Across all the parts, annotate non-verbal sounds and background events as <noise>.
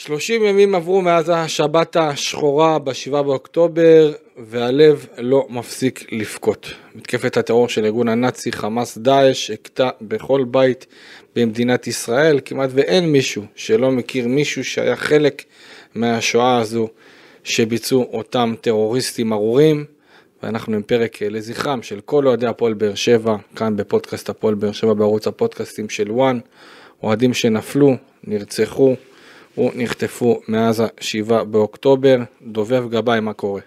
30 ימים עברו מאז השבת השחורה ב-7 באוקטובר, והלב לא מפסיק לבכות. מתקפת הטרור של ארגון הנאצי חמאס דאעש הכתה בכל בית במדינת ישראל, כמעט ואין מישהו שלא מכיר מישהו שהיה חלק מהשואה הזו שביצעו אותם טרוריסטים ארורים. ואנחנו עם פרק לזכרם של כל אוהדי הפועל באר שבע, כאן בפודקאסט הפועל באר שבע בערוץ הפודקאסטים של וואן, אוהדים שנפלו, נרצחו ונחטפו מאז ה-7 באוקטובר. דובב גבאי, מה קורה?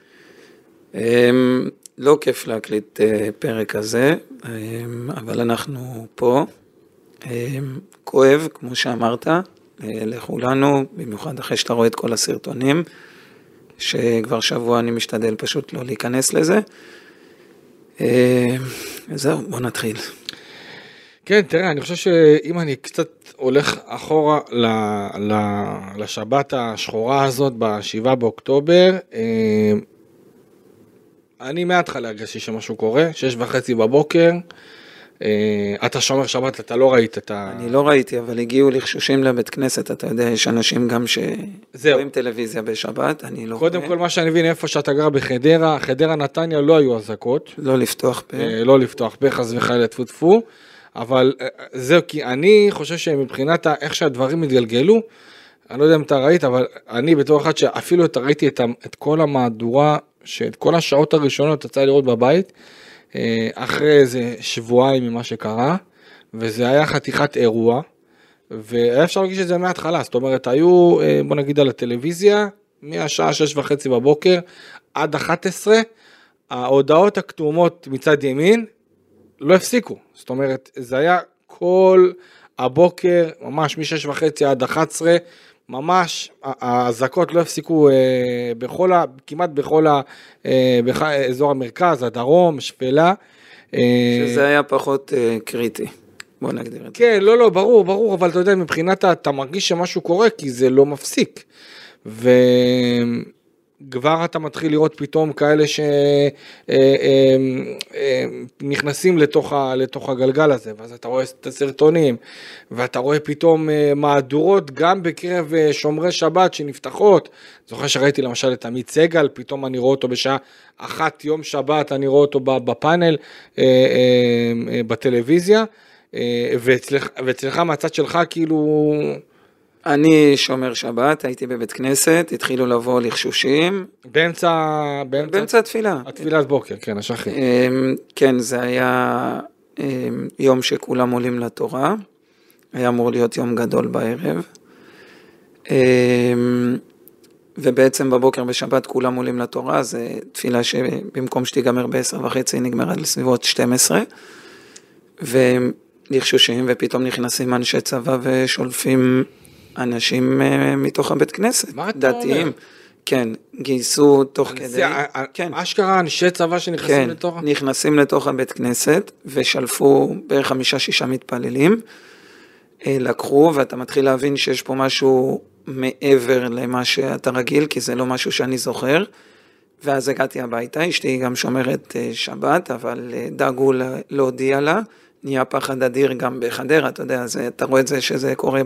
אמ, לא כיף להקליט אה, פרק כזה, אמ, אבל אנחנו פה. אמ, כואב, כמו שאמרת, אה, לכולנו, במיוחד אחרי שאתה רואה את כל הסרטונים, שכבר שבוע אני משתדל פשוט לא להיכנס לזה. זהו, בוא נתחיל. כן, תראה, אני חושב שאם אני קצת הולך אחורה ל, ל, לשבת השחורה הזאת ב-7 באוקטובר, אה, אני מההתחלה הרגשתי שמשהו קורה, שש וחצי בבוקר, אה, אתה שומר שבת, אתה לא ראית את ה... אני לא ראיתי, אבל הגיעו לחשושים לבית כנסת, אתה יודע, יש אנשים גם שרואים טלוויזיה בשבת, אני לא קודם כל, מה שאני מבין, איפה שאתה גר בחדרה, חדרה נתניה לא היו אזעקות. לא לפתוח פה. אה, לא לפתוח פה, חס וחלילה, טפו טפו. אבל אה, זהו, כי אני חושב שמבחינת איך שהדברים התגלגלו, אני לא יודע אם אתה ראית, אבל אני בתור אחד שאפילו אתה ראיתי את, את כל המהדורה, שאת כל השעות הראשונות יצא לראות בבית, אה, אחרי איזה שבועיים ממה שקרה, וזה היה חתיכת אירוע, והיה אפשר להגיש את זה מההתחלה, זאת אומרת, היו, אה, בוא נגיד על הטלוויזיה, מהשעה שש וחצי בבוקר עד 11, ההודעות הכתומות מצד ימין לא הפסיקו, זאת אומרת, זה היה כל הבוקר, ממש מ-6 וחצי עד 11, ממש האזעקות לא הפסיקו אה, בכל ה, כמעט בכל ה, אה, באזור המרכז, הדרום, שפלה. אה, שזה היה פחות אה, קריטי. בוא נגדיר את זה. כן, לא, לא, ברור, ברור, אבל אתה יודע, מבחינת, אתה מרגיש שמשהו קורה, כי זה לא מפסיק. ו... כבר אתה מתחיל לראות פתאום כאלה שנכנסים אה, אה, לתוך, לתוך הגלגל הזה, ואז אתה רואה את הסרטונים, ואתה רואה פתאום אה, מהדורות גם בקרב שומרי שבת שנפתחות. זוכר שראיתי למשל את עמית סגל, פתאום אני רואה אותו בשעה אחת יום שבת, אני רואה אותו בפאנל בטלוויזיה, ואצלך, ואצלך מהצד שלך כאילו... אני שומר שבת, הייתי בבית כנסת, התחילו לבוא לחשושים. באמצע... באמצע, באמצע התפילה. התפילת בוקר, כן, השחי. אמ, כן, זה היה אמ, יום שכולם עולים לתורה. היה אמור להיות יום גדול בערב. אמ, ובעצם בבוקר בשבת כולם עולים לתורה, זו תפילה שבמקום שתיגמר ב-10 וחצי, נגמרה לסביבות 12. והם לחשושים, ופתאום נכנסים אנשי צבא ושולפים אנשים uh, מתוך הבית כנסת, דתיים. כן, גייסו תוך כדי, זה, כן. אשכרה אנשי צבא שנכנסים כן, לתוך... כן, נכנסים לתוך הבית כנסת ושלפו בערך חמישה-שישה מתפללים, אה, לקחו ואתה מתחיל להבין שיש פה משהו מעבר למה שאתה רגיל, כי זה לא משהו שאני זוכר. ואז הגעתי הביתה, אשתי גם שומרת אה, שבת, אבל דאגו להודיע לה, נהיה פחד אדיר גם בחדרה, אתה יודע, זה, אתה רואה את זה שזה קורה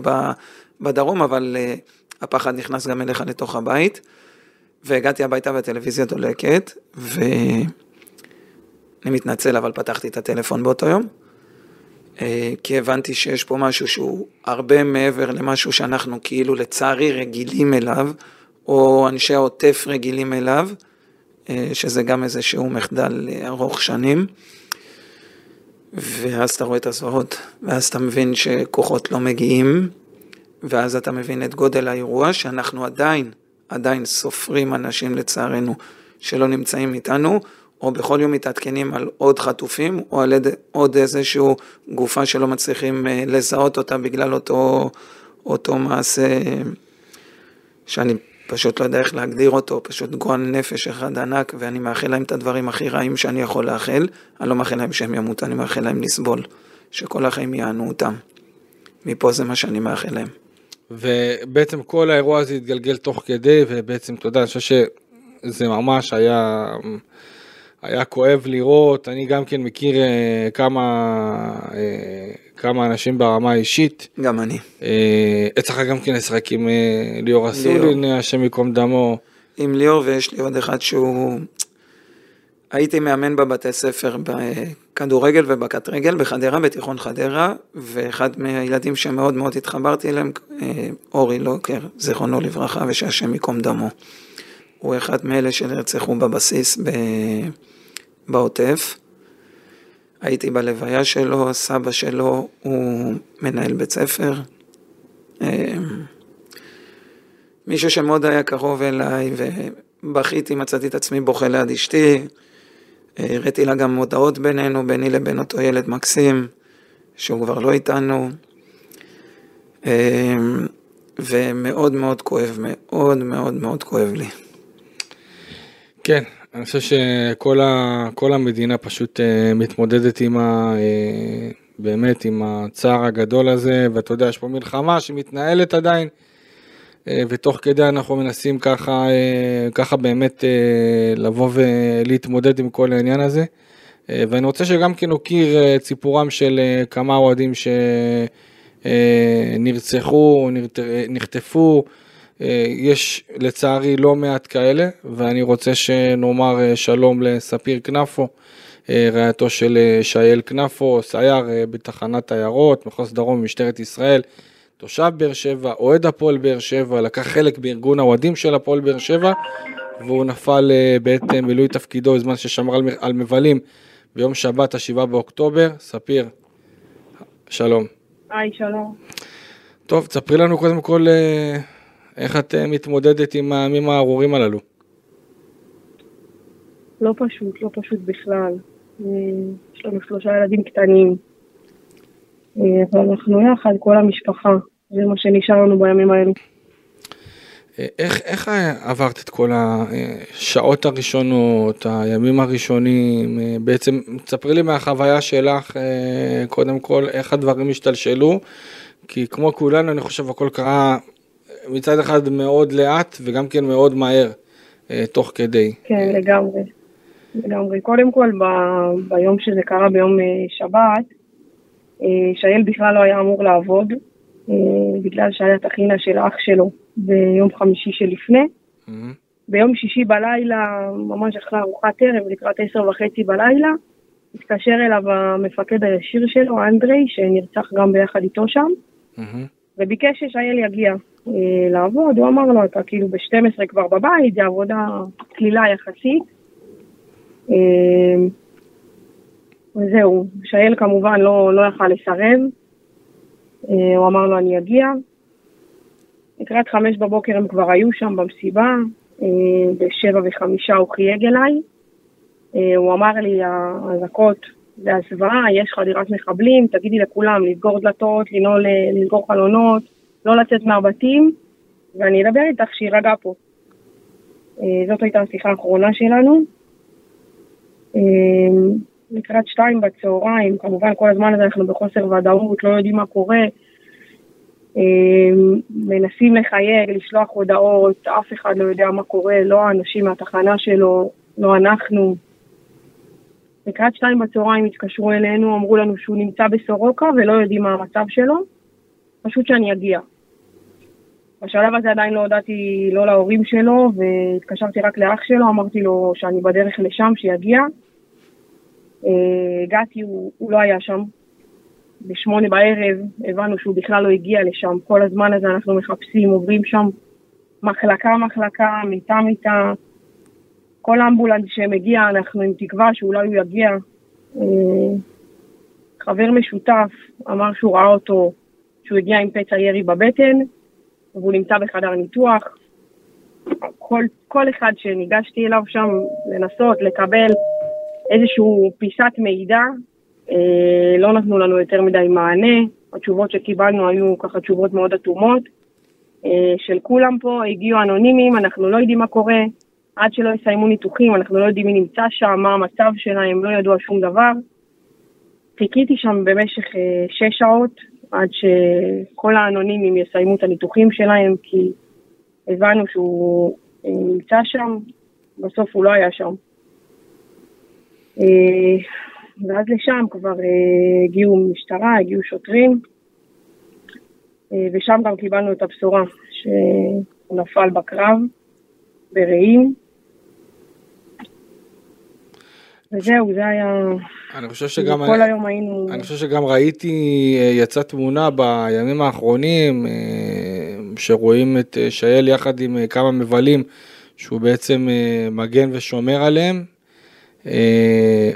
בדרום, אבל uh, הפחד נכנס גם אליך לתוך הבית. והגעתי הביתה והטלוויזיה דולקת, ואני מתנצל, אבל פתחתי את הטלפון באותו יום. Uh, כי הבנתי שיש פה משהו שהוא הרבה מעבר למשהו שאנחנו כאילו לצערי רגילים אליו, או אנשי העוטף רגילים אליו, uh, שזה גם איזשהו מחדל ארוך שנים. ואז אתה רואה את הזוועות, ואז אתה מבין שכוחות לא מגיעים, ואז אתה מבין את גודל האירוע, שאנחנו עדיין, עדיין סופרים אנשים לצערנו שלא נמצאים איתנו, או בכל יום מתעדכנים על עוד חטופים, או על עוד איזשהו גופה שלא מצליחים אה, לזהות אותה בגלל אותו, אותו מעשה שאני פשוט לא יודע איך להגדיר אותו, פשוט גועל נפש אחד ענק, ואני מאחל להם את הדברים הכי רעים שאני יכול לאחל. אני לא מאחל להם שהם ימותו, אני מאחל להם לסבול, שכל החיים יענו אותם. מפה זה מה שאני מאחל להם. ובעצם כל האירוע הזה התגלגל תוך כדי, ובעצם, אתה יודע, אני חושב שזה ממש היה היה כואב לראות, אני גם כן מכיר אה, כמה, אה, כמה אנשים ברמה האישית. גם אני. אה, אצלך גם כן לשחק עם אה, ליאור אסולין, השם ייקום דמו. עם ליאור ויש לי עוד אחד שהוא... הייתי מאמן בבתי ספר בכדורגל ובקט רגל בחדרה, בתיכון חדרה, ואחד מהילדים שמאוד מאוד התחברתי אליהם, אה, אורי לוקר, זיכרונו לברכה, ושהשם ייקום דמו. הוא אחד מאלה שנרצחו בבסיס ב... בעוטף. הייתי בלוויה שלו, סבא שלו הוא מנהל בית ספר. אה, מישהו שמאוד היה קרוב אליי, ובכיתי, מצאתי את עצמי בוכה ליד אשתי. הראיתי לה גם מודעות בינינו, ביני לבין אותו ילד מקסים, שהוא כבר לא איתנו. ומאוד מאוד כואב, מאוד מאוד מאוד כואב לי. כן, אני חושב שכל ה, המדינה פשוט uh, מתמודדת עם ה... Uh, באמת עם הצער הגדול הזה, ואתה יודע, יש פה מלחמה שמתנהלת עדיין, ותוך כדי אנחנו מנסים ככה, uh, ככה באמת uh, לבוא ולהתמודד עם כל העניין הזה. ואני רוצה שגם כן נוקיר את סיפורם של כמה אוהדים שנרצחו, נחטפו, אה, יש לצערי לא מעט כאלה, ואני רוצה שנאמר אה, שלום לספיר כנפו, אה, רעייתו של שייל כנפו, סייר בתחנת עיירות, מחוז דרום במשטרת ישראל, תושב באר שבע, אוהד הפועל באר שבע, לקח חלק בארגון האוהדים של הפועל באר שבע, והוא נפל בעת מילוי תפקידו בזמן ששמר על מבלים ביום שבת, השבעה באוקטובר. ספיר, שלום. היי, שלום. טוב, תספרי לנו קודם כל איך את אה, מתמודדת עם הימים הארורים הללו? לא פשוט, לא פשוט בכלל. אה, יש לנו שלושה ילדים קטנים, אה, אבל אנחנו יחד, כל המשפחה. זה מה שנשאר לנו בימים האלו. איך, איך עברת את כל השעות הראשונות, הימים הראשונים? בעצם, תספרי לי מהחוויה שלך, קודם כל, איך הדברים השתלשלו, כי כמו כולנו, אני חושב, הכל קרה מצד אחד מאוד לאט וגם כן מאוד מהר, אה, תוך כדי. כן, לגמרי. לגמרי. קודם כל, ב, ביום שזה קרה, ביום אה, שבת, אה, שייל בכלל לא היה אמור לעבוד, בגלל שהיה את החינה של אח שלו ביום חמישי שלפני. Mm-hmm. ביום שישי בלילה, ממש אחרי ארוחת ערב, לקראת עשר וחצי בלילה, התקשר אליו המפקד הישיר שלו, אנדרי, שנרצח גם ביחד איתו שם, mm-hmm. וביקש ששייל יגיע. אה, לעבוד, הוא אמר לו, אתה כאילו ב-12 כבר בבית, זה עבודה קלילה יחסית. אה, וזהו, שאל כמובן לא, לא יכל לסרב, אה, הוא אמר לו אני אגיע. לקראת חמש בבוקר הם כבר היו שם במסיבה, בשבע וחמישה הוא חייג אליי. הוא אמר לי, האזעקות זה הסוואה, יש חדירת מחבלים, תגידי לכולם לסגור דלתות, לנעול, לסגור חלונות, לא לצאת מהבתים, ואני אדבר איתך שיירגע פה. אה, זאת הייתה השיחה האחרונה שלנו. לקראת שתיים בצהריים, כמובן כל הזמן הזה אנחנו בחוסר ודאות, לא יודעים מה קורה. אה, מנסים לחייג, לשלוח הודעות, אף אחד לא יודע מה קורה, לא האנשים מהתחנה שלו, לא אנחנו. לקראת שתיים בצהריים התקשרו אלינו, אמרו לנו שהוא נמצא בסורוקה ולא יודעים מה המצב שלו, פשוט שאני אגיע. בשלב הזה עדיין לא הודעתי לא להורים שלו, והתקשרתי רק לאח שלו, אמרתי לו שאני בדרך לשם, שיגיע. אה, הגעתי, הוא, הוא לא היה שם. בשמונה בערב הבנו שהוא בכלל לא הגיע לשם. כל הזמן הזה אנחנו מחפשים, עוברים שם מחלקה-מחלקה, מיטה-מיטה. כל אמבולנס שמגיע, אנחנו עם תקווה שאולי הוא יגיע. אה, חבר משותף אמר שהוא ראה אותו, שהוא הגיע עם פצע ירי בבטן. והוא נמצא בחדר ניתוח. כל, כל אחד שניגשתי אליו שם לנסות לקבל איזושהי פיסת מידע, אה, לא נתנו לנו יותר מדי מענה. התשובות שקיבלנו היו ככה תשובות מאוד אטומות. אה, של כולם פה הגיעו אנונימיים, אנחנו לא יודעים מה קורה. עד שלא יסיימו ניתוחים, אנחנו לא יודעים מי נמצא שם, מה המצב שלהם, לא ידוע שום דבר. חיכיתי שם במשך אה, שש שעות, עד שכל האנונימים יסיימו את הניתוחים שלהם, כי הבנו שהוא נמצא שם, בסוף הוא לא היה שם. ואז לשם כבר הגיעו משטרה, הגיעו שוטרים, ושם גם קיבלנו את הבשורה שהוא נפל בקרב, ברעים. וזהו, זה היה... אני חושב שגם... כל היום היינו... אני חושב שגם ראיתי, אה, יצאה תמונה בימים האחרונים, אה, שרואים את אה, שייל יחד עם כמה מבלים, שהוא בעצם מגן ושומר עליהם.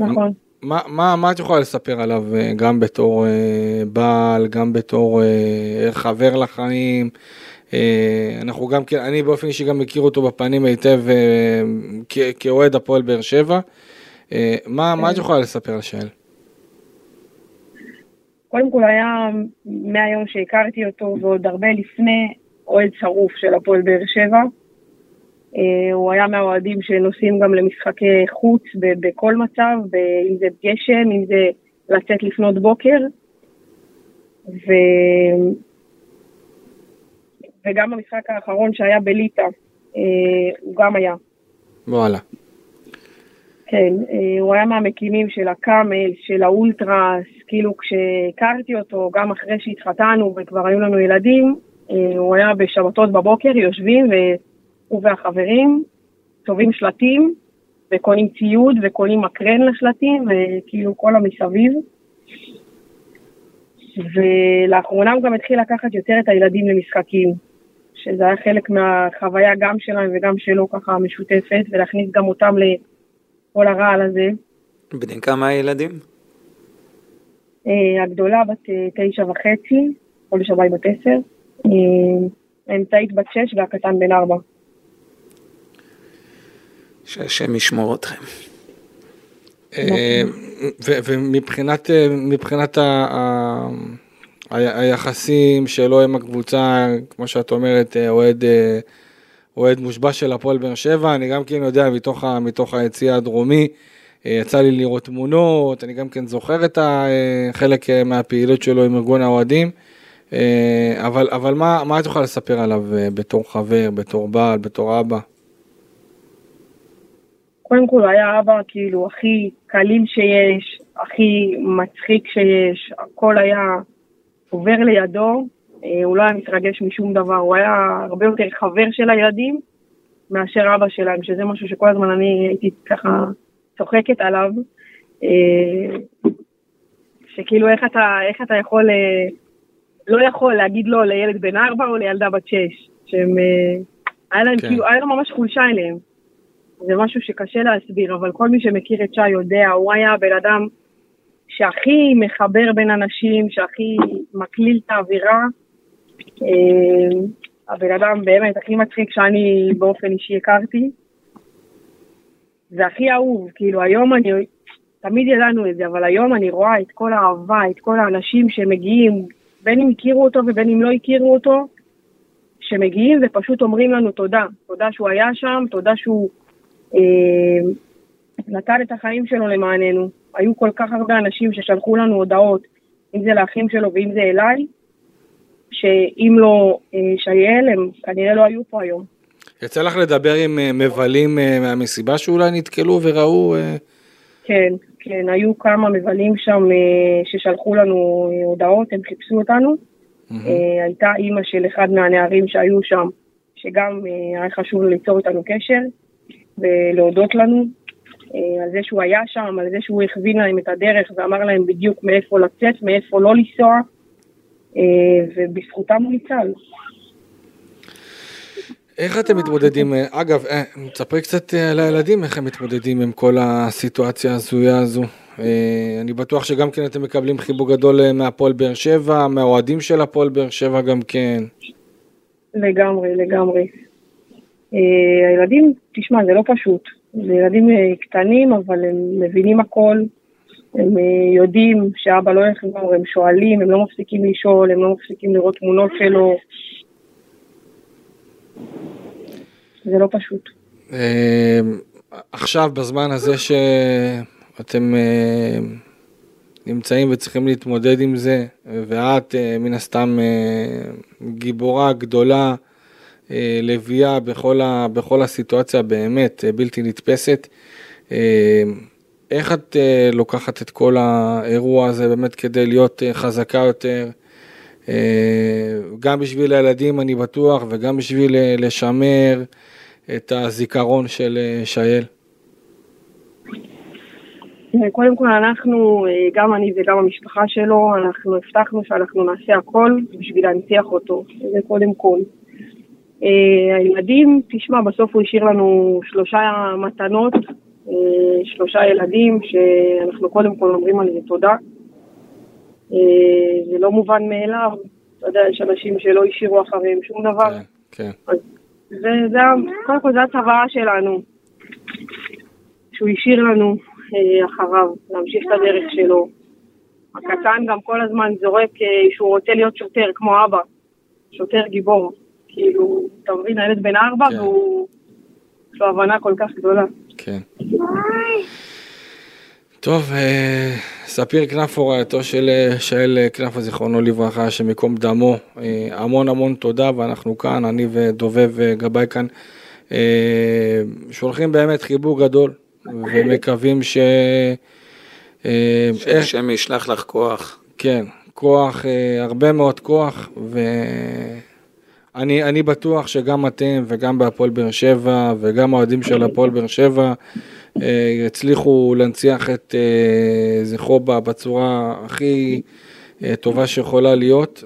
נכון. מה, מה, מה את יכולה לספר עליו גם בתור בעל, גם בתור חבר לחיים? אנחנו גם כן, אני באופן אישי גם מכיר אותו בפנים היטב כאוהד הפועל באר שבע. אה, מה, מה את יכולה לספר על שאל? קודם כל היה מהיום שהכרתי אותו ועוד הרבה לפני אוהד שרוף של הפועל באר שבע. אה, הוא היה מהאוהדים שנוסעים גם למשחקי חוץ בכל מצב, אם זה גשם, אם זה לצאת לפנות בוקר. ו... וגם במשחק האחרון שהיה בליטא, אה, הוא גם היה. וואלה. כן, אה, הוא היה מהמקימים של הקאמל, של האולטרס, כאילו כשהכרתי אותו, גם אחרי שהתחתנו וכבר היו לנו ילדים, הוא היה בשבתות בבוקר, יושבים, והוא והחברים צובעים שלטים, וקונים ציוד, וקונים מקרן לשלטים, וכאילו כל המסביב. ולאחרונה הוא גם התחיל לקחת יותר את הילדים למשחקים, שזה היה חלק מהחוויה גם שלהם וגם שלו ככה משותפת, ולהכניס גם אותם ל... כל הרעל הזה. בני כמה הילדים? Uh, הגדולה בת uh, תשע וחצי, חודש הבא היא בת עשר, uh, האמצעית בת שש והקטן בן ארבע. שהשם ישמור אתכם. ומבחינת מבחינת היחסים שלו עם הקבוצה, כמו שאת אומרת, אוהד אוהד מושבע של הפועל באר שבע, אני גם כן יודע מתוך, מתוך היציא הדרומי, אה, יצא לי לראות תמונות, אני גם כן זוכר את חלק אה, מהפעילות שלו עם ארגון האוהדים, אה, אבל, אבל מה, מה את יכולה לספר עליו בתור חבר, בתור בעל, בתור אבא? קודם כל היה אבא כאילו הכי קליל שיש, הכי מצחיק שיש, הכל היה עובר לידו, אה, הוא לא היה מתרגש משום דבר, הוא היה הרבה יותר חבר של הילדים מאשר אבא שלהם, שזה משהו שכל הזמן אני הייתי ככה צוחקת עליו. אה, שכאילו איך אתה, איך אתה יכול, אה, לא יכול להגיד לא לילד בן ארבע או לילדה בת שש, שהם, היה להם כן. כאילו, היה לו ממש חולשה אליהם. זה משהו שקשה להסביר, אבל כל מי שמכיר את שי יודע, הוא היה בן אדם שהכי מחבר בין אנשים, שהכי מקליל את האווירה, אה, הבן אדם באמת הכי מצחיק שאני באופן אישי הכרתי, והכי אהוב, כאילו היום אני, תמיד ידענו את זה, אבל היום אני רואה את כל האהבה, את כל האנשים שמגיעים, בין אם הכירו אותו ובין אם לא הכירו אותו, שמגיעים ופשוט אומרים לנו תודה, תודה שהוא היה שם, תודה שהוא נתן את החיים שלו למעננו. היו כל כך הרבה אנשים ששלחו לנו הודעות, אם זה לאחים שלו ואם זה אליי, שאם לא אה, שייל, הם כנראה לא היו פה היום. יצא לך לדבר עם אה, מבלים אה, מהמסיבה שאולי נתקלו וראו? כן, כן, היו כמה מבלים שם ששלחו לנו הודעות, הם חיפשו אותנו. Mm-hmm. הייתה אימא של אחד מהנערים שהיו שם, שגם היה חשוב ליצור איתנו קשר ולהודות לנו על זה שהוא היה שם, על זה שהוא הכווין להם את הדרך ואמר להם בדיוק מאיפה לצאת, מאיפה לא לנסוע. אה, ובזכותם הוא ניצל. איך אתם מתמודדים, אה, אגב, אה, תספרי קצת על הילדים, איך הם מתמודדים עם כל הסיטואציה ההזויה הזו. אני בטוח שגם כן אתם מקבלים חיבוק גדול מהפועל באר שבע, מהאוהדים של הפועל באר שבע גם כן. לגמרי, לגמרי. הילדים, תשמע, זה לא פשוט. זה ילדים קטנים, אבל הם מבינים הכל. הם אה, יודעים שאבא לא יחזור, הם שואלים, הם לא מפסיקים לשאול, הם לא מפסיקים לראות תמונות שלו. זה לא פשוט. אה, עכשיו, בזמן הזה שאתם אה, נמצאים וצריכים להתמודד עם זה, ואת מן הסתם גיבורה גדולה, לביאה בכל, בכל הסיטואציה באמת בלתי נתפסת. איך את אה, לוקחת את כל האירוע הזה באמת כדי להיות אה, חזקה יותר, אה, גם בשביל הילדים אני בטוח וגם בשביל אה, לשמר את הזיכרון של אה, שייל. קודם כל אנחנו, אה, גם אני וגם המשפחה שלו, אנחנו הבטחנו שאנחנו נעשה הכל בשביל להנציח אותו, זה קודם כל. אה, הילדים, תשמע, בסוף הוא השאיר לנו שלושה מתנות, אה, שלושה ילדים, שאנחנו קודם כל אומרים על זה תודה. אה, זה לא מובן מאליו, אתה יודע, יש אנשים שלא השאירו אחריהם שום דבר. כן, כן. זה, זה, קודם כל זה הצוואה שלנו, שהוא השאיר לנו אחריו, להמשיך את הדרך שלו. הקטן גם כל הזמן זורק שהוא רוצה להיות שוטר, כמו אבא, שוטר גיבור. כאילו, אתה מבין, הילד בן ארבע כן. והוא, יש לו הבנה כל כך גדולה. כן. טוב, אה, ספיר כנפו, רעייתו של אה, שאל אה, כנפו, זיכרונו לברכה, השם ייקום דמו. המון המון תודה, ואנחנו כאן, אני ודובב גבאי כאן, שולחים באמת חיבור גדול, ומקווים ש... שהשם ישלח לך כוח. כן, כוח, הרבה מאוד כוח, ואני אני בטוח שגם אתם וגם בהפועל באר שבע וגם האוהדים של הפועל באר שבע אה, יצליחו להנציח את אה, זכרו בצורה הכי אה, טובה שיכולה להיות,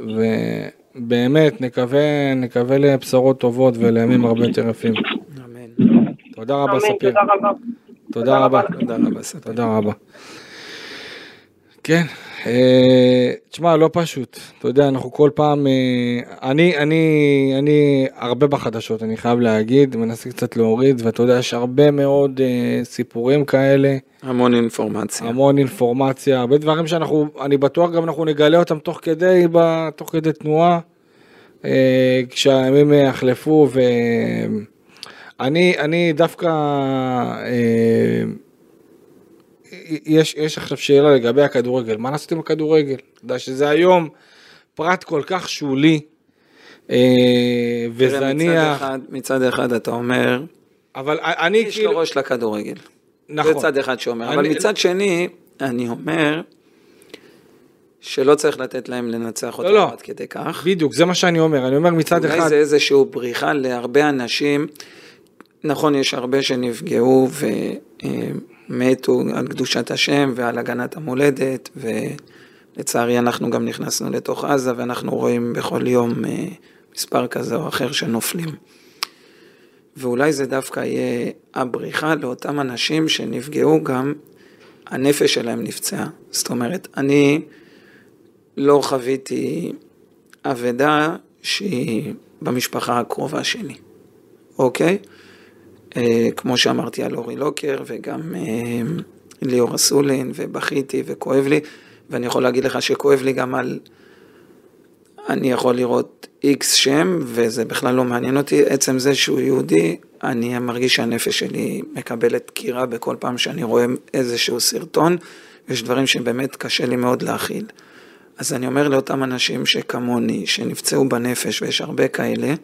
ובאמת נקווה, נקווה לבשורות טובות ולימים הרבה יותר יפים. אמן. תודה רבה אמן, ספיר, תודה רבה. תודה רבה. תודה רבה, ספיר. תודה רבה. כן, אה, תשמע, לא פשוט. אתה יודע, אנחנו כל פעם, אה, אני, אני, אני הרבה בחדשות, אני חייב להגיד, מנסה קצת להוריד, ואתה יודע, יש הרבה מאוד אה, סיפורים כאלה, המון אינפורמציה. המון אינפורמציה, הרבה דברים שאנחנו, אני בטוח גם אנחנו נגלה אותם תוך כדי, ב, תוך כדי תנועה, כשהימים יחלפו, ואני, אני דווקא, יש, יש עכשיו שאלה לגבי הכדורגל, מה לעשות עם הכדורגל? אתה יודע שזה היום פרט כל כך שולי אה, תראה, מצד וזניח, אחד- מצד אחד אתה אומר, אבל אני יש כאילו, לו ראש לכדורגל. נכון, זה צד אחד שאומר. אבל אני- מצד שני, אני אומר שלא צריך לתת להם לנצח אותם לא. עד כדי כך. בדיוק, זה מה שאני אומר, אני אומר מצד אולי אחד, זה איזושהי בריחה להרבה אנשים. נכון, יש הרבה שנפגעו ומתו על קדושת השם ועל הגנת המולדת, ולצערי אנחנו גם נכנסנו לתוך עזה ואנחנו רואים בכל יום אה, מספר כזה או אחר שנופלים. ואולי זה דווקא יהיה הבריחה לאותם אנשים שנפגעו גם, הנפש שלהם נפצעה. זאת אומרת, אני לא חוויתי אבדה שהיא במשפחה הקרובה שלי, אוקיי? אה, כמו שאמרתי על אורי לוקר וגם אה, ליאור אסולין, ובכיתי וכואב לי, ואני יכול להגיד לך שכואב לי גם על... אני יכול לראות איקס שם, וזה בכלל לא מעניין אותי. עצם זה שהוא יהודי, אני מרגיש שהנפש שלי מקבלת דקירה בכל פעם שאני רואה איזשהו סרטון. יש דברים שבאמת קשה לי מאוד להכיל. אז אני אומר לאותם אנשים שכמוני, שנפצעו בנפש, ויש הרבה כאלה,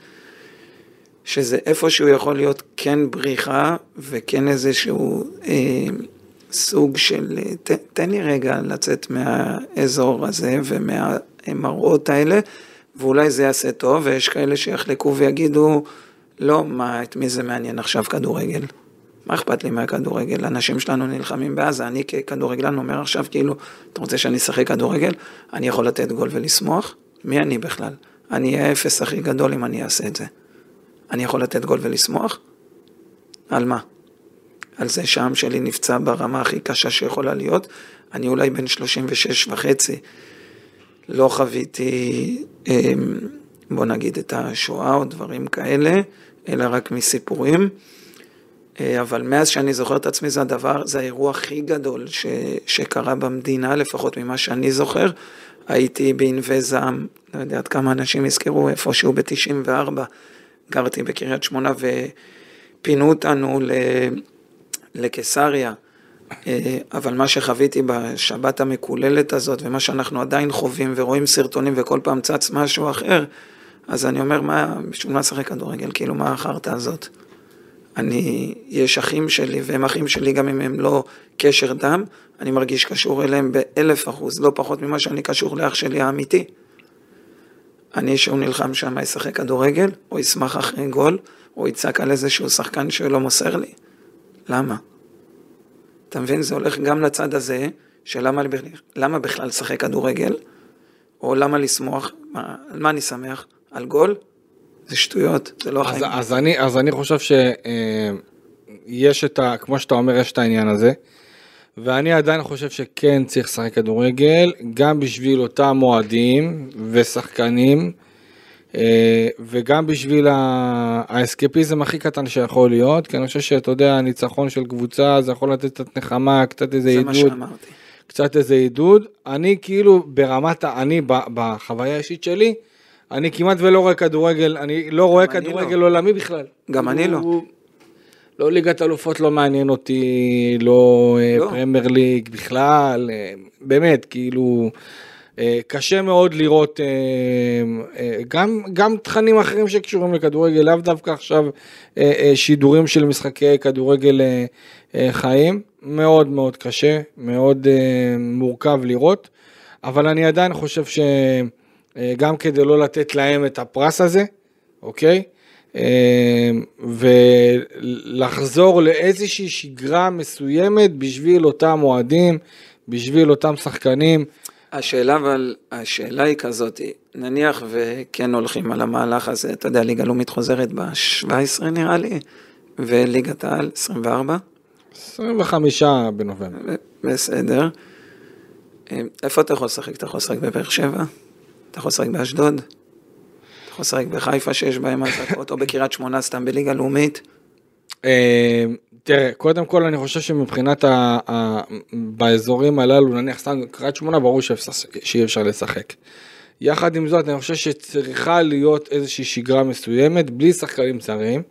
שזה איפשהו יכול להיות כן בריחה וכן איזשהו אה, סוג של, ת, תן לי רגע לצאת מהאזור הזה ומהמראות האלה, ואולי זה יעשה טוב, ויש כאלה שיחלקו ויגידו, לא, מה, את מי זה מעניין עכשיו כדורגל? מה אכפת לי מהכדורגל? האנשים שלנו נלחמים בעזה, אני ככדורגלן אומר עכשיו כאילו, אתה רוצה שאני אשחק כדורגל? אני יכול לתת גול ולשמוח? מי אני בכלל? אני אהיה האפס הכי גדול אם אני אעשה את זה. אני יכול לתת גול ולשמוח? על מה? על זה שהעם שלי נפצע ברמה הכי קשה שיכולה להיות. אני אולי בן 36 וחצי, לא חוויתי, אמ, בוא נגיד, את השואה או דברים כאלה, אלא רק מסיפורים. אה, אבל מאז שאני זוכר את עצמי זה הדבר, זה האירוע הכי גדול ש, שקרה במדינה, לפחות ממה שאני זוכר. הייתי בענבי זעם, לא יודע עד כמה אנשים יזכרו, איפשהו ב-94, גרתי בקריית שמונה ופינו אותנו ל... לקיסריה. אה, אבל מה שחוויתי בשבת המקוללת הזאת, ומה שאנחנו עדיין חווים ורואים סרטונים וכל פעם צץ משהו אחר, אז אני אומר, מה, בשביל מה לשחק כדורגל? כאילו, מה החרטא הזאת? אני, יש אחים שלי, והם אחים שלי גם אם הם לא קשר דם, אני מרגיש קשור אליהם באלף אחוז, לא פחות ממה שאני קשור לאח שלי האמיתי. אני, שהוא נלחם שם, ישחק כדורגל, או ישמח אחרי גול, או יצעק על איזשהו שחקן שלא מוסר לי. למה? אתה מבין? זה הולך גם לצד הזה, של למה, בכלל לשחק כדורגל, או למה לשמוח, מה, על מה אני שמח? על גול? זה שטויות, זה לא החיים. אז, אז, אני, אז אני חושב שיש את ה... כמו שאתה אומר, יש את העניין הזה. ואני עדיין חושב שכן צריך לשחק כדורגל, גם בשביל אותם מועדים ושחקנים, אה, וגם בשביל האסקפיזם הכי קטן שיכול להיות, כי אני חושב שאתה יודע, הניצחון של קבוצה זה יכול לתת קצת נחמה, קצת איזה עידוד. זה מה שאמרתי. קצת איזה עידוד. אני כאילו ברמת, אני בחוויה האישית שלי, אני כמעט ולא רואה כדורגל, אני לא רואה כדורגל לא. עולמי בכלל. גם אני לא. לא ליגת אלופות לא מעניין אותי, לא, אה, לא. פרמייר ליג בכלל, אה, באמת, כאילו, אה, קשה מאוד לראות גם, גם תכנים אחרים שקשורים לכדורגל, לאו דווקא עכשיו שידורים של משחקי כדורגל חיים, מאוד מאוד קשה, מאוד מורכב לראות, אבל אני עדיין חושב שגם כדי לא לתת להם את הפרס הזה, אוקיי? אמ, ולחזור לאיזושהי שגרה מסוימת בשביל אותם אוהדים, בשביל אותם שחקנים. השאלה אבל, השאלה היא כזאת, נניח וכן הולכים על המהלך הזה, אתה יודע, ליגה לאומית חוזרת ב-17 נראה לי, וליגת העל 24? 25 בנובמבר. בסדר. אמ, איפה אתה יכול לשחק? אתה יכול לשחק בבאר שבע? אתה יכול לשחק באשדוד? יכול לשחק בחיפה שיש בהם אזעקות, או בקריית שמונה סתם בליגה לאומית? אה, תראה, קודם כל אני חושב שמבחינת ה... באזורים הללו, נניח סתם קריית שמונה, ברור שאי אפשר לשחק. יחד עם זאת, אני חושב שצריכה להיות איזושהי שגרה מסוימת, בלי שחקנים זרים.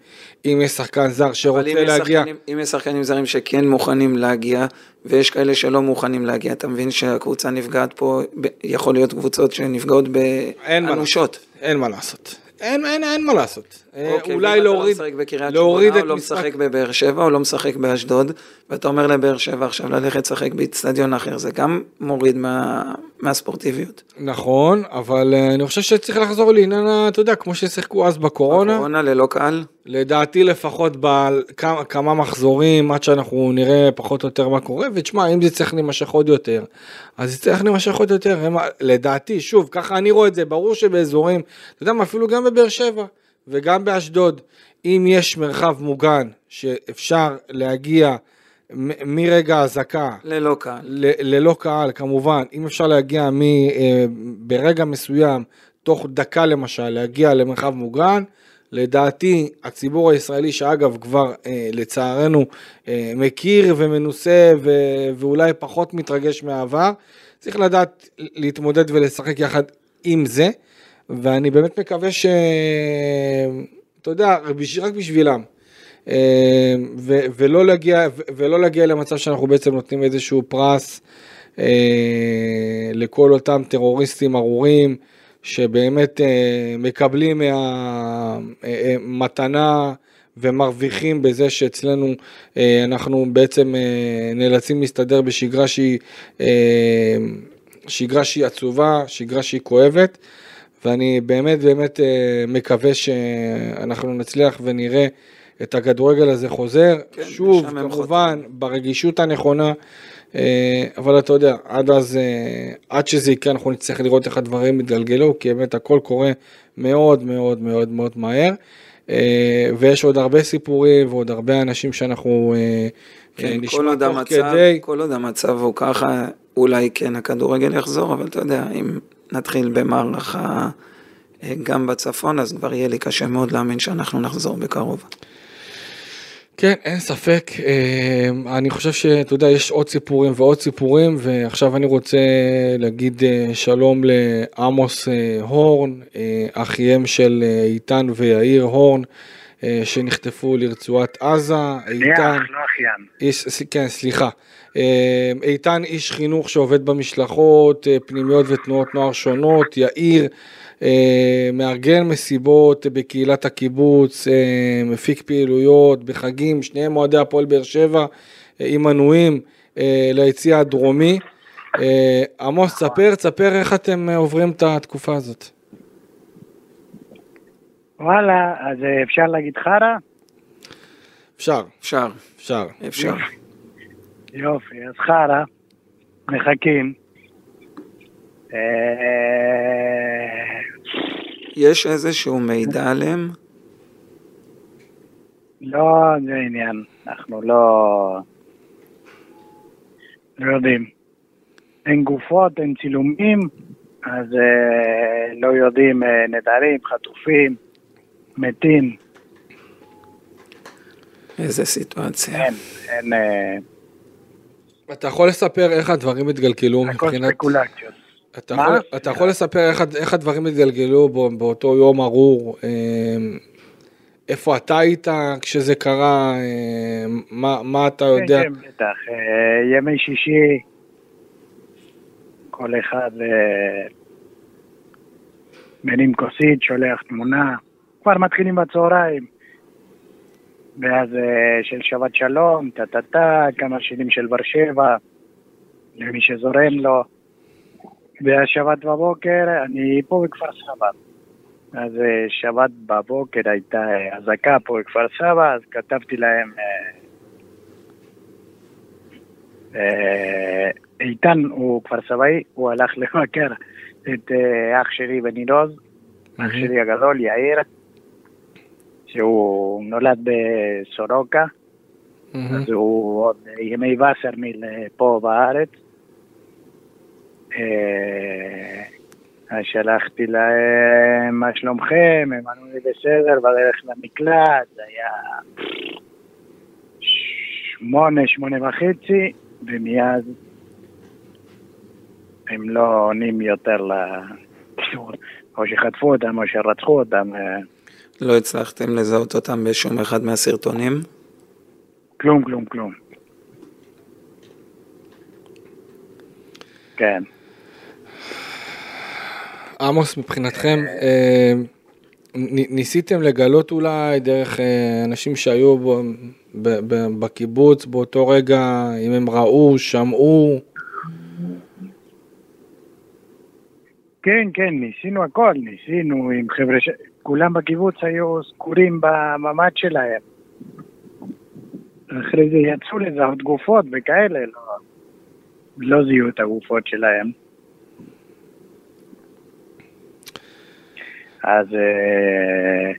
אם יש שחקן זר שרוצה אם להגיע... שחקנים, אם יש שחקנים זרים שכן מוכנים להגיע, ויש כאלה שלא מוכנים להגיע, אתה מבין שהקבוצה נפגעת פה, יכול להיות קבוצות שנפגעות באנושות. אין מה לעשות. אין, אין, אין מה לעשות. אה, אוקיי, אולי להוריד, להוריד את לא משחק... לא משחק בבאר שבע, או לא משחק באשדוד, ואתה אומר לבאר שבע עכשיו ללכת לשחק באיצטדיון אחר, זה גם מוריד מה, מהספורטיביות. נכון, אבל אה, אני חושב שצריך לחזור לעניין, אתה יודע, כמו ששיחקו אז בקורונה. בקורונה ללא קהל? לדעתי לפחות בכמה מחזורים, עד שאנחנו נראה פחות או יותר מה קורה, ותשמע, אם זה צריך להימשך עוד יותר, אז זה צריך להימשך עוד יותר. לדעתי, שוב, ככה אני רואה את זה, ברור שבאזורים, אתה יודע מה, אפילו גם בבאר שבע. וגם באשדוד, אם יש מרחב מוגן שאפשר להגיע מ- מרגע האזעקה, ללא קהל, ל- ללא קהל כמובן, אם אפשר להגיע מ- אה, ברגע מסוים, תוך דקה למשל, להגיע למרחב מוגן, לדעתי הציבור הישראלי שאגב כבר אה, לצערנו אה, מכיר ומנוסה ו- ואולי פחות מתרגש מהעבר, צריך לדעת להתמודד ולשחק יחד עם זה. ואני באמת מקווה ש... אתה יודע, רק בשבילם. אה, ו- ולא, להגיע, ולא להגיע למצב שאנחנו בעצם נותנים איזשהו פרס אה, לכל אותם טרוריסטים ארורים שבאמת אה, מקבלים מהמתנה ומרוויחים בזה שאצלנו אנחנו בעצם נאלצים להסתדר בשגרה שהיא, שגרה שהיא עצובה, שגרה שהיא כואבת. ואני באמת באמת אה, מקווה שאנחנו נצליח ונראה את הכדורגל הזה חוזר, כן, שוב, כמובן, ברגישות הנכונה, אה, אבל אתה יודע, עד אז, אה, עד שזה יקרה, אנחנו נצטרך לראות איך הדברים יתגלגלו, כי באמת הכל קורה מאוד מאוד מאוד מאוד מהר, ויש עוד הרבה סיפורים ועוד הרבה אנשים שאנחנו כן, נשמע תוך המצב, כדי. כל עוד המצב הוא ככה, אולי כן הכדורגל יחזור, אבל אתה יודע, אם נתחיל במערכה אה, גם בצפון, אז כבר יהיה לי קשה מאוד להאמין שאנחנו נחזור בקרוב. כן, אין ספק. אה, אני חושב שאתה יודע, יש עוד סיפורים ועוד סיפורים, ועכשיו אני רוצה להגיד אה, שלום לעמוס הורן, אחיהם של איתן ויאיר הורן. אה, שנחטפו לרצועת עזה. איתן, לא אחיין. איש, כן, סליחה. אה, איתן איש חינוך שעובד במשלחות, אה, פנימיות ותנועות נוער שונות, יאיר, אה, מארגן מסיבות בקהילת הקיבוץ, אה, מפיק פעילויות בחגים, שניהם אוהדי הפועל באר שבע, אה, עם מנויים אה, ליציע הדרומי. אה, עמוס, ספר, ספר איך אתם אה, עוברים את התקופה הזאת. וואלה, אז אה, אפשר להגיד חרא? אפשר, אפשר, אפשר. אפשר. יופי, אז חרא, מחכים. יש איזשהו מידע עליהם? לא, זה עניין, אנחנו לא... לא יודעים. אין גופות, אין צילומים, אז אה, לא יודעים אה, נדרים, חטופים, מתים, איזה סיטואציה. אין, אין, אה, אתה יכול לספר איך הדברים התגלגלו הכל מבחינת... ספקולציות. אתה מה? יכול, אתה יכול לספר איך, איך הדברים התגלגלו בו, באותו יום ארור, אה, איפה אתה היית כשזה קרה, אה, מה, מה אתה יודע? כן, כן, בטח. אה, ימי שישי, כל אחד אה, מרים כוסית, שולח תמונה, כבר מתחילים בצהריים. ואז אה, של שבת שלום, טה-טה-טה, כמה שירים של באר שבע, למי שזורם לו. והשבת בבוקר, אני פה בכפר סבא. אז אה, שבת בבוקר הייתה אה, אזעקה פה בכפר סבא, אז כתבתי להם אה, איתן הוא כפר סבאי, הוא הלך לבקר את אח שלי בניר עוז, אח שלי הגדול, יאיר, שהוא נולד בסורוקה. אז הוא עוד ימי וסרמיל פה בארץ. אה, אז שלחתי להם מה שלומכם, הם ענו לי בסדר, בדרך למקלט, זה היה שמונה, שמונה וחצי, ומיד הם לא עונים יותר ל... או שחטפו אותם או שרצחו אותם, אה, לא הצלחתם לזהות אותם בשום אחד מהסרטונים? כלום, כלום, כלום. כן. עמוס, מבחינתכם, אה, ניסיתם לגלות אולי דרך אה, אנשים שהיו בקיבוץ באותו רגע, אם הם ראו, שמעו, כן, כן, ניסינו הכל, ניסינו עם חבר'ה ש... כולם בקיבוץ היו סגורים בממ"ד שלהם. אחרי זה יצאו לזהות גופות וכאלה, לא, לא זיהו את הגופות שלהם. אז אה,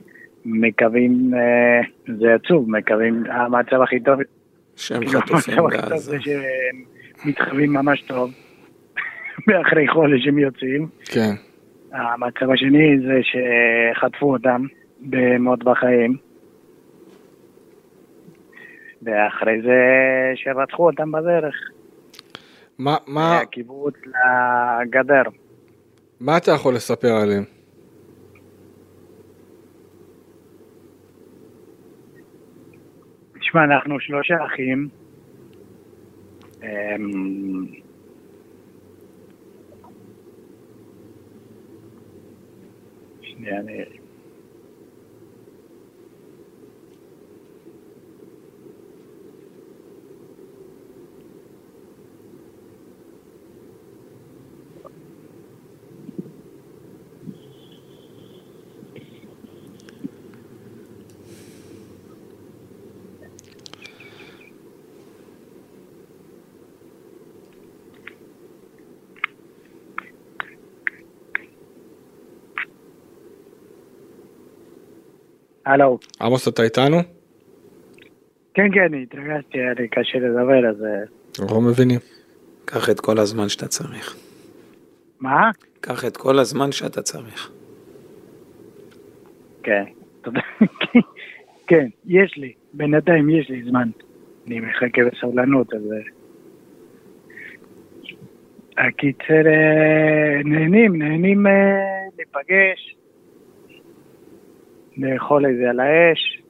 מקווים, אה, זה עצוב, מקווים, המצב הכי טוב, שהם חטופים בעזה. זה שהם מתחברים ממש טוב, <laughs> ואחרי חודש הם יוצאים. כן. המצב השני זה שחטפו אותם במות בחיים. ואחרי זה שרצחו אותם בדרך, מה, מה, מהקיבוץ לגדר. מה אתה יכול לספר עליהם? תשמע, אנחנו שלושה אחים. אמ, שנייה, אני... הלו. עמוס, אתה איתנו? כן, כן, התרגשתי, היה לי קשה לדבר, אז... אנחנו לא מבינים. קח את כל הזמן שאתה צריך. מה? קח את כל הזמן שאתה צריך. כן, תודה. <laughs> כן, יש לי, בינתיים יש לי זמן. אני מחכה בסבלנות, אז... אה, הקיצר, אה, נהנים, נהנים להיפגש, לאכול איזה על האש,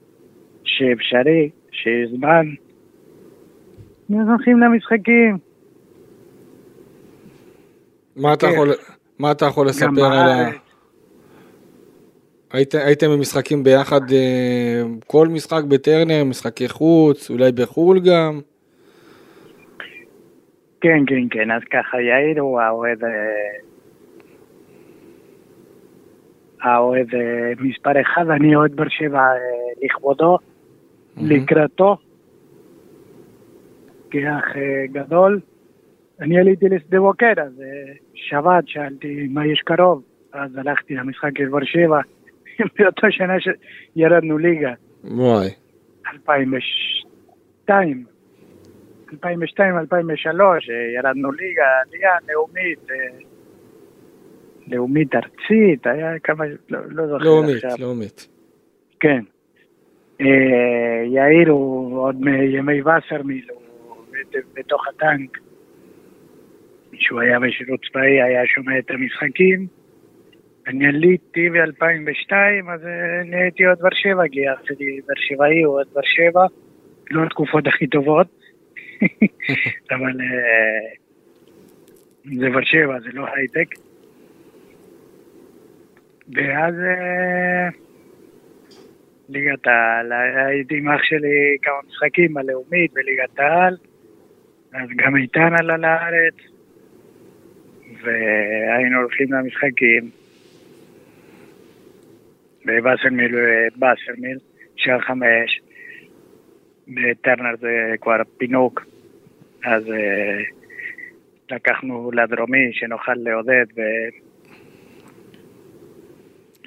שאפשרי, שיש זמן. הולכים למשחקים. מה אתה. יכול, מה אתה יכול גם לספר על ה... היית, הייתם במשחקים ביחד, אה, כל משחק בטרנר, משחקי חוץ, אולי בחו"ל גם? כן, כן, כן, אז ככה, יאיר הוא האוהד... אה, מספר אחד, אני אוהד באר שבע אה, לכבודו, לקראתו, כאח אה, גדול. אני עליתי לשדה בוקר, אז אה, שבת שאלתי מה יש קרוב, אז הלכתי למשחק של באר שבע, <laughs> באותו שנה שירדנו ליגה, וואי. 2002, 2002-2003, ירדנו ליגה, עלייה לאומית, לאומית ארצית, היה כמה, לא, לא זוכר לאומית, עכשיו. לאומית. כן. אה, יאיר הוא עוד מימי וסרמיל, הוא בת- בתוך הטנק. כשהוא היה בשירות צבאי, היה שומע את המשחקים. אני עליתי ב-2002, אז אה, נהייתי עוד באר שבע, כי אח שלי באר שבעי, הוא עוד באר שבע. לא התקופות הכי טובות, <laughs> אבל אה, זה באר שבע, זה לא הייטק. ואז אה, ליגת העל, הייתי עם אח שלי כמה משחקים בלאומית בליגת העל, אז גם איתן עלה לארץ, והיינו הולכים למשחקים. בבאסלמיל ובאסלמיל, שער חמש, בטרנר זה כבר פינוק, אז אה, לקחנו לדרומי שנוכל לעודד ו...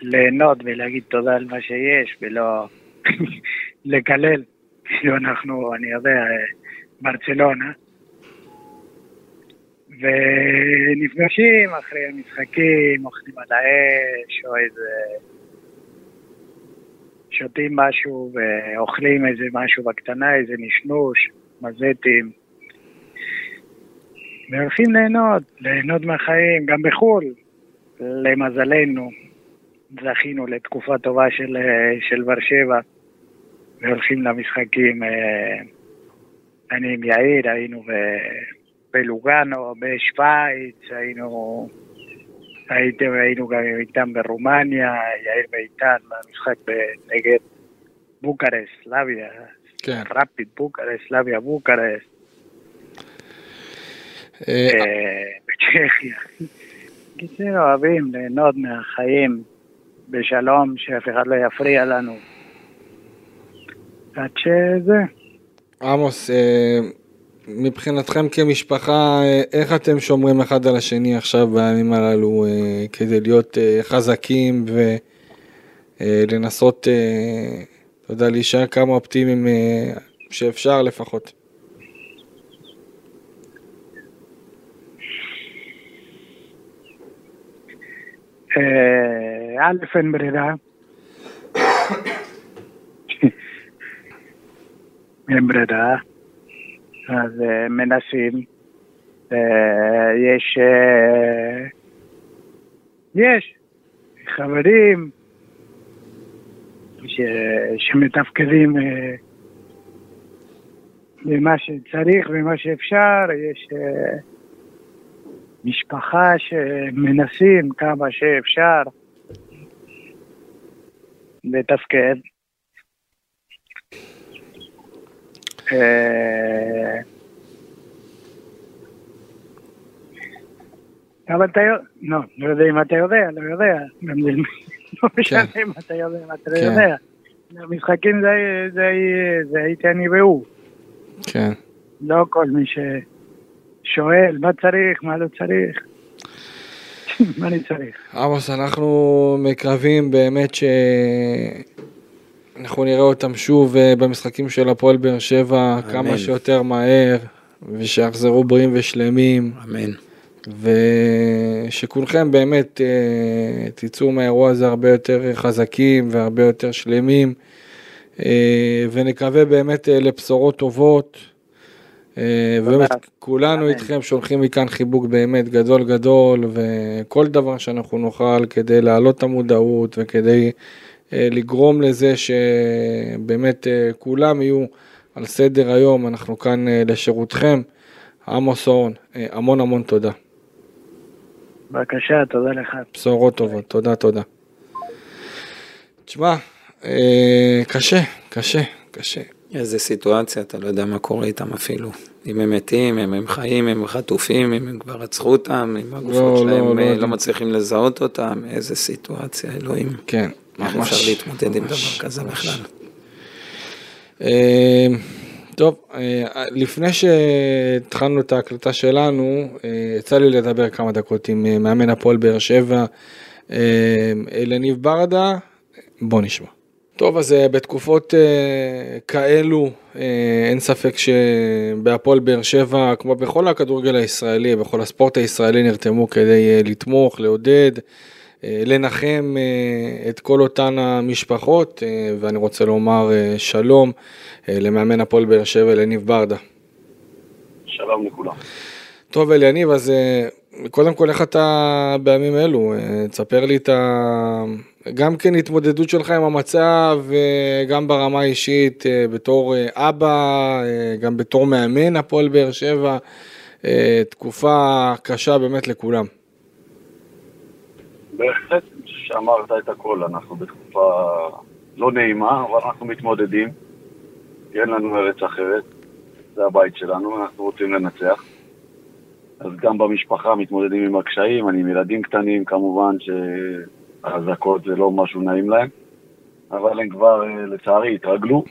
ליהנות ולהגיד תודה על מה שיש ולא <laughs> לקלל. כאילו אנחנו, אני יודע, ברצלונה. ונפגשים אחרי המשחקים, אוכלים על האש או איזה... שותים משהו ואוכלים איזה משהו בקטנה, איזה נשנוש, מזטים. והולכים ליהנות, ליהנות מהחיים, גם בחו"ל, למזלנו. זכינו לתקופה טובה של, אה, של באר שבע, והולכים למשחקים. אה, אני עם יאיר, היינו ב- בלוגנו, בשוויץ, היינו, הייתם, היינו גם איתם ברומניה, יאיר ואיתן, במשחק נגד בוקרסט, סלאביה, כן. רפיד בוקרסט, סלאביה בוקרסט, אה, בצ'כיה. קיצור, אוהבים ליהנות מהחיים בשלום, שאף אחד לא יפריע לנו. עד שזה, עמוס, אה, מבחינתכם כמשפחה, אה, איך אתם שומרים אחד על השני עכשיו בימים הללו אה, כדי להיות חזקים ולנסות, אתה יודע, להישאר כמה אופטימיים שאפשר לפחות? א', אין ברירה. אין ברירה. אז אה, מנסים. אה, יש... אה, יש חברים ש, שמתפקדים במה שצריך ומה שאפשר. יש... משפחה שמנסים כמה שאפשר לתפקד. אה, אבל אתה יודע, לא, לא יודע אם אתה יודע, לא יודע, זה לא משנה אם אתה יודע אם אתה לא כן. יודע. המשחקים זה הייתי אני והוא, כן. לא כל מי ששואל מה צריך, מה לא צריך. <laughs> מה אני צריך? עמוס, אנחנו מקווים באמת שאנחנו נראה אותם שוב אה, במשחקים של הפועל באר שבע כמה שיותר מהר, ושיחזרו בריאים ושלמים, אמן. ושכולכם באמת אה, תצאו מהאירוע הזה הרבה יותר חזקים והרבה יותר שלמים, אה, ונקווה באמת לבשורות טובות. אה, ובאמת כולנו. איתכם שולחים מכאן חיבוק באמת גדול גדול וכל דבר שאנחנו נוכל כדי להעלות את המודעות וכדי לגרום לזה שבאמת כולם יהיו על סדר היום, אנחנו כאן לשירותכם. עמוס אורן, המון המון תודה. בבקשה, תודה לך. בשורות טובות, תודה, תודה. תשמע, אה, קשה, קשה, קשה. איזה סיטואציה, אתה לא יודע מה קורה איתם אפילו. אם הם מתים, אם הם חיים, אם הם חטופים, אם הם כבר רצחו אותם, אם הגופות לא, שלהם לא, לא, לא מצליחים לזהות אותם, איזה סיטואציה, אלוהים. כן, ממש. איך אפשר להתמודד ממש, עם דבר כזה ממש. בכלל? אה, טוב, אה, לפני שהתחלנו את ההקלטה שלנו, אה, יצא לי לדבר כמה דקות עם מאמן הפועל באר שבע, אלניב ברדה, בוא נשמע. טוב, אז בתקופות כאלו, אין ספק שבהפועל באר שבע, כמו בכל הכדורגל הישראלי, בכל הספורט הישראלי, נרתמו כדי לתמוך, לעודד. לנחם את כל אותן המשפחות, ואני רוצה לומר שלום אה, למאמן הפועל באר שבע, אליניב ברדה. שלום לכולם. טוב אליניב, אז אה, קודם כל איך אתה בימים אלו? אה, תספר לי את ה... גם כן התמודדות שלך עם המצב, גם ברמה האישית, בתור אבא, גם בתור מאמן הפועל באר שבע, תקופה קשה באמת לכולם. בהחלט, שאמרת את הכל, אנחנו בתקופה לא נעימה, אבל אנחנו מתמודדים. כי אין לנו ארץ אחרת, זה הבית שלנו, אנחנו רוצים לנצח. אז גם במשפחה מתמודדים עם הקשיים, אני עם ילדים קטנים, כמובן שהאזעקות זה לא משהו נעים להם, אבל הם כבר, אה, לצערי, התרגלו.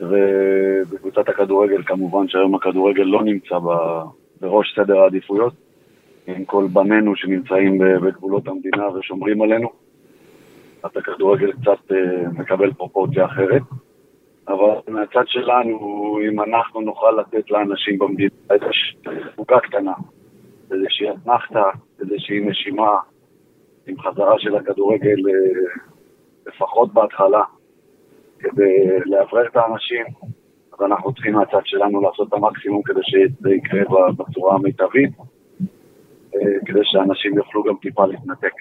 ובקבוצת הכדורגל, כמובן שהיום הכדורגל לא נמצא בראש סדר העדיפויות, עם כל בנינו שנמצאים בגבולות המדינה ושומרים עלינו. אז הכדורגל קצת אה, מקבל פרופורציה אחרת. אבל מהצד שלנו, אם אנחנו נוכל לתת לאנשים במדינה איזושהי תפוקה קטנה, איזושהי אתנחתא, איזושהי נשימה, עם חזרה של הכדורגל אה, לפחות בהתחלה, כדי לאוורר את האנשים, אז אנחנו צריכים מהצד שלנו לעשות את המקסימום כדי שזה יקרה בצורה המיטבית, אה, כדי שאנשים יוכלו גם טיפה להתנתק.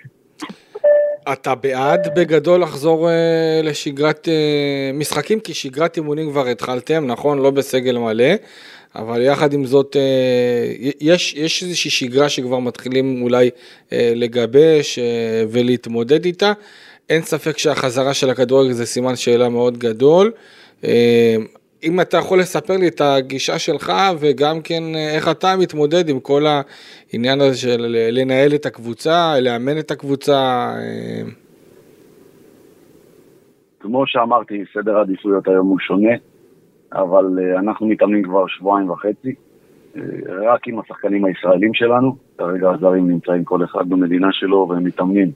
אתה בעד בגדול לחזור אה, לשגרת אה, משחקים? כי שגרת אימונים כבר התחלתם, נכון? לא בסגל מלא, אבל יחד עם זאת, אה, יש, יש איזושהי שגרה שכבר מתחילים אולי לגבש ולהתמודד איתה. אין ספק שהחזרה של הכדורגל זה סימן שאלה מאוד גדול. אם אתה יכול לספר לי את הגישה שלך וגם כן אה, איך אתה מתמודד עם כל העניין הזה של לנהל את הקבוצה, לאמן את הקבוצה. אה. כמו שאמרתי, סדר העדיפויות היום הוא שונה, אבל אה, אנחנו מתאמנים כבר שבועיים וחצי, רק עם השחקנים הישראלים שלנו, כרגע הזרים נמצאים כל אחד במדינה שלו והם מתאמנים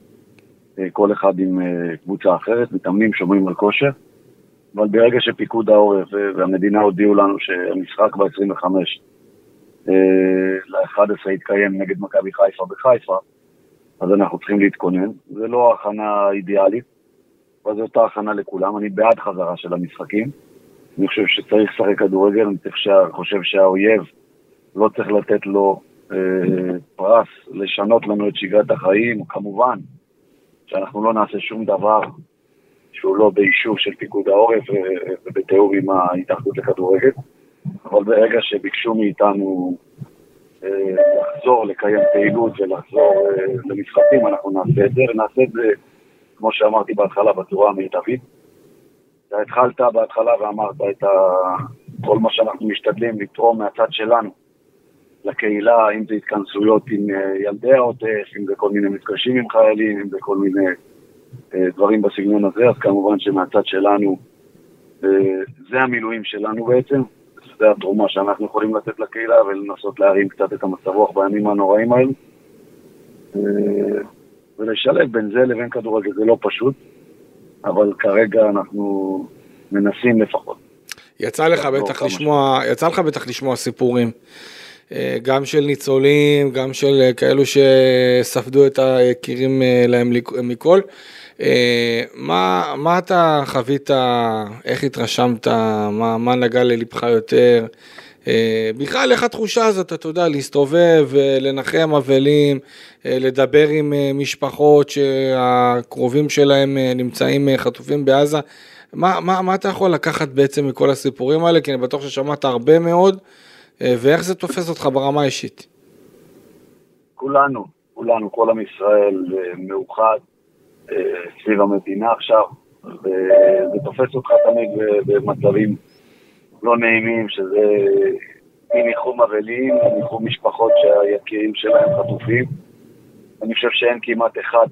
כל אחד עם קבוצה אחרת, מתאמנים, שומרים על כושר. אבל ברגע שפיקוד העורף והמדינה הודיעו לנו שהמשחק ב-25 אה, ל-11 יתקיים נגד מכבי חיפה בחיפה, אז אנחנו צריכים להתכונן. זה לא הכנה אידיאלית, אבל זו אותה הכנה לכולם. אני בעד חזרה של המשחקים. אני חושב שצריך לשחק כדורגל, אני חושב שהאויב לא צריך לתת לו אה, פרס לשנות לנו את שגרת החיים, כמובן שאנחנו לא נעשה שום דבר שהוא לא באישור של פיקוד העורף ובתיאום עם ההתאחדות לכדורגל, אבל ברגע שביקשו מאיתנו אה, לחזור לקיים פעילות ולחזור אה, למשחקים, אנחנו נעשה את זה, ונעשה את זה, כמו שאמרתי בהתחלה, בצורה המיטבית. אתה התחלת בהתחלה ואמרת את ה... כל מה שאנחנו משתדלים לתרום מהצד שלנו לקהילה, אם זה התכנסויות עם אה, ילדי העוטף, אם זה כל מיני מפגשים עם חיילים, אם זה כל מיני אה, דברים בסגנון הזה, אז כמובן שמהצד שלנו, אה, זה המילואים שלנו בעצם, זה התרומה שאנחנו יכולים לתת לקהילה ולנסות להרים קצת את המצב רוח בימים הנוראים האלו. אה, ולשלב בין זה לבין כדורגל זה לא פשוט, אבל כרגע אנחנו מנסים לפחות. יצא לך בטח לשמוע, יצא לך בטח לשמוע סיפורים. גם של ניצולים, גם של כאלו שספדו את היקירים להם מכל. אה, מה, מה אתה חווית, איך התרשמת, מה, מה נגע ללבך יותר, אה, בכלל, איך התחושה הזאת, אתה יודע, להסתובב, אה, לנחם אבלים, לדבר עם משפחות שהקרובים שלהם נמצאים חטופים בעזה. מה, מה, מה אתה יכול לקחת בעצם מכל הסיפורים האלה? כי אני בטוח ששמעת הרבה מאוד, ואיך זה תופס אותך ברמה האישית? כולנו, כולנו, כל עם ישראל מאוחד סביב המדינה עכשיו, וזה תופס אותך תמיד במצבים לא נעימים, שזה מניחום אבלים, מניחום משפחות שהיקירים שלהם חטופים. אני חושב שאין כמעט אחד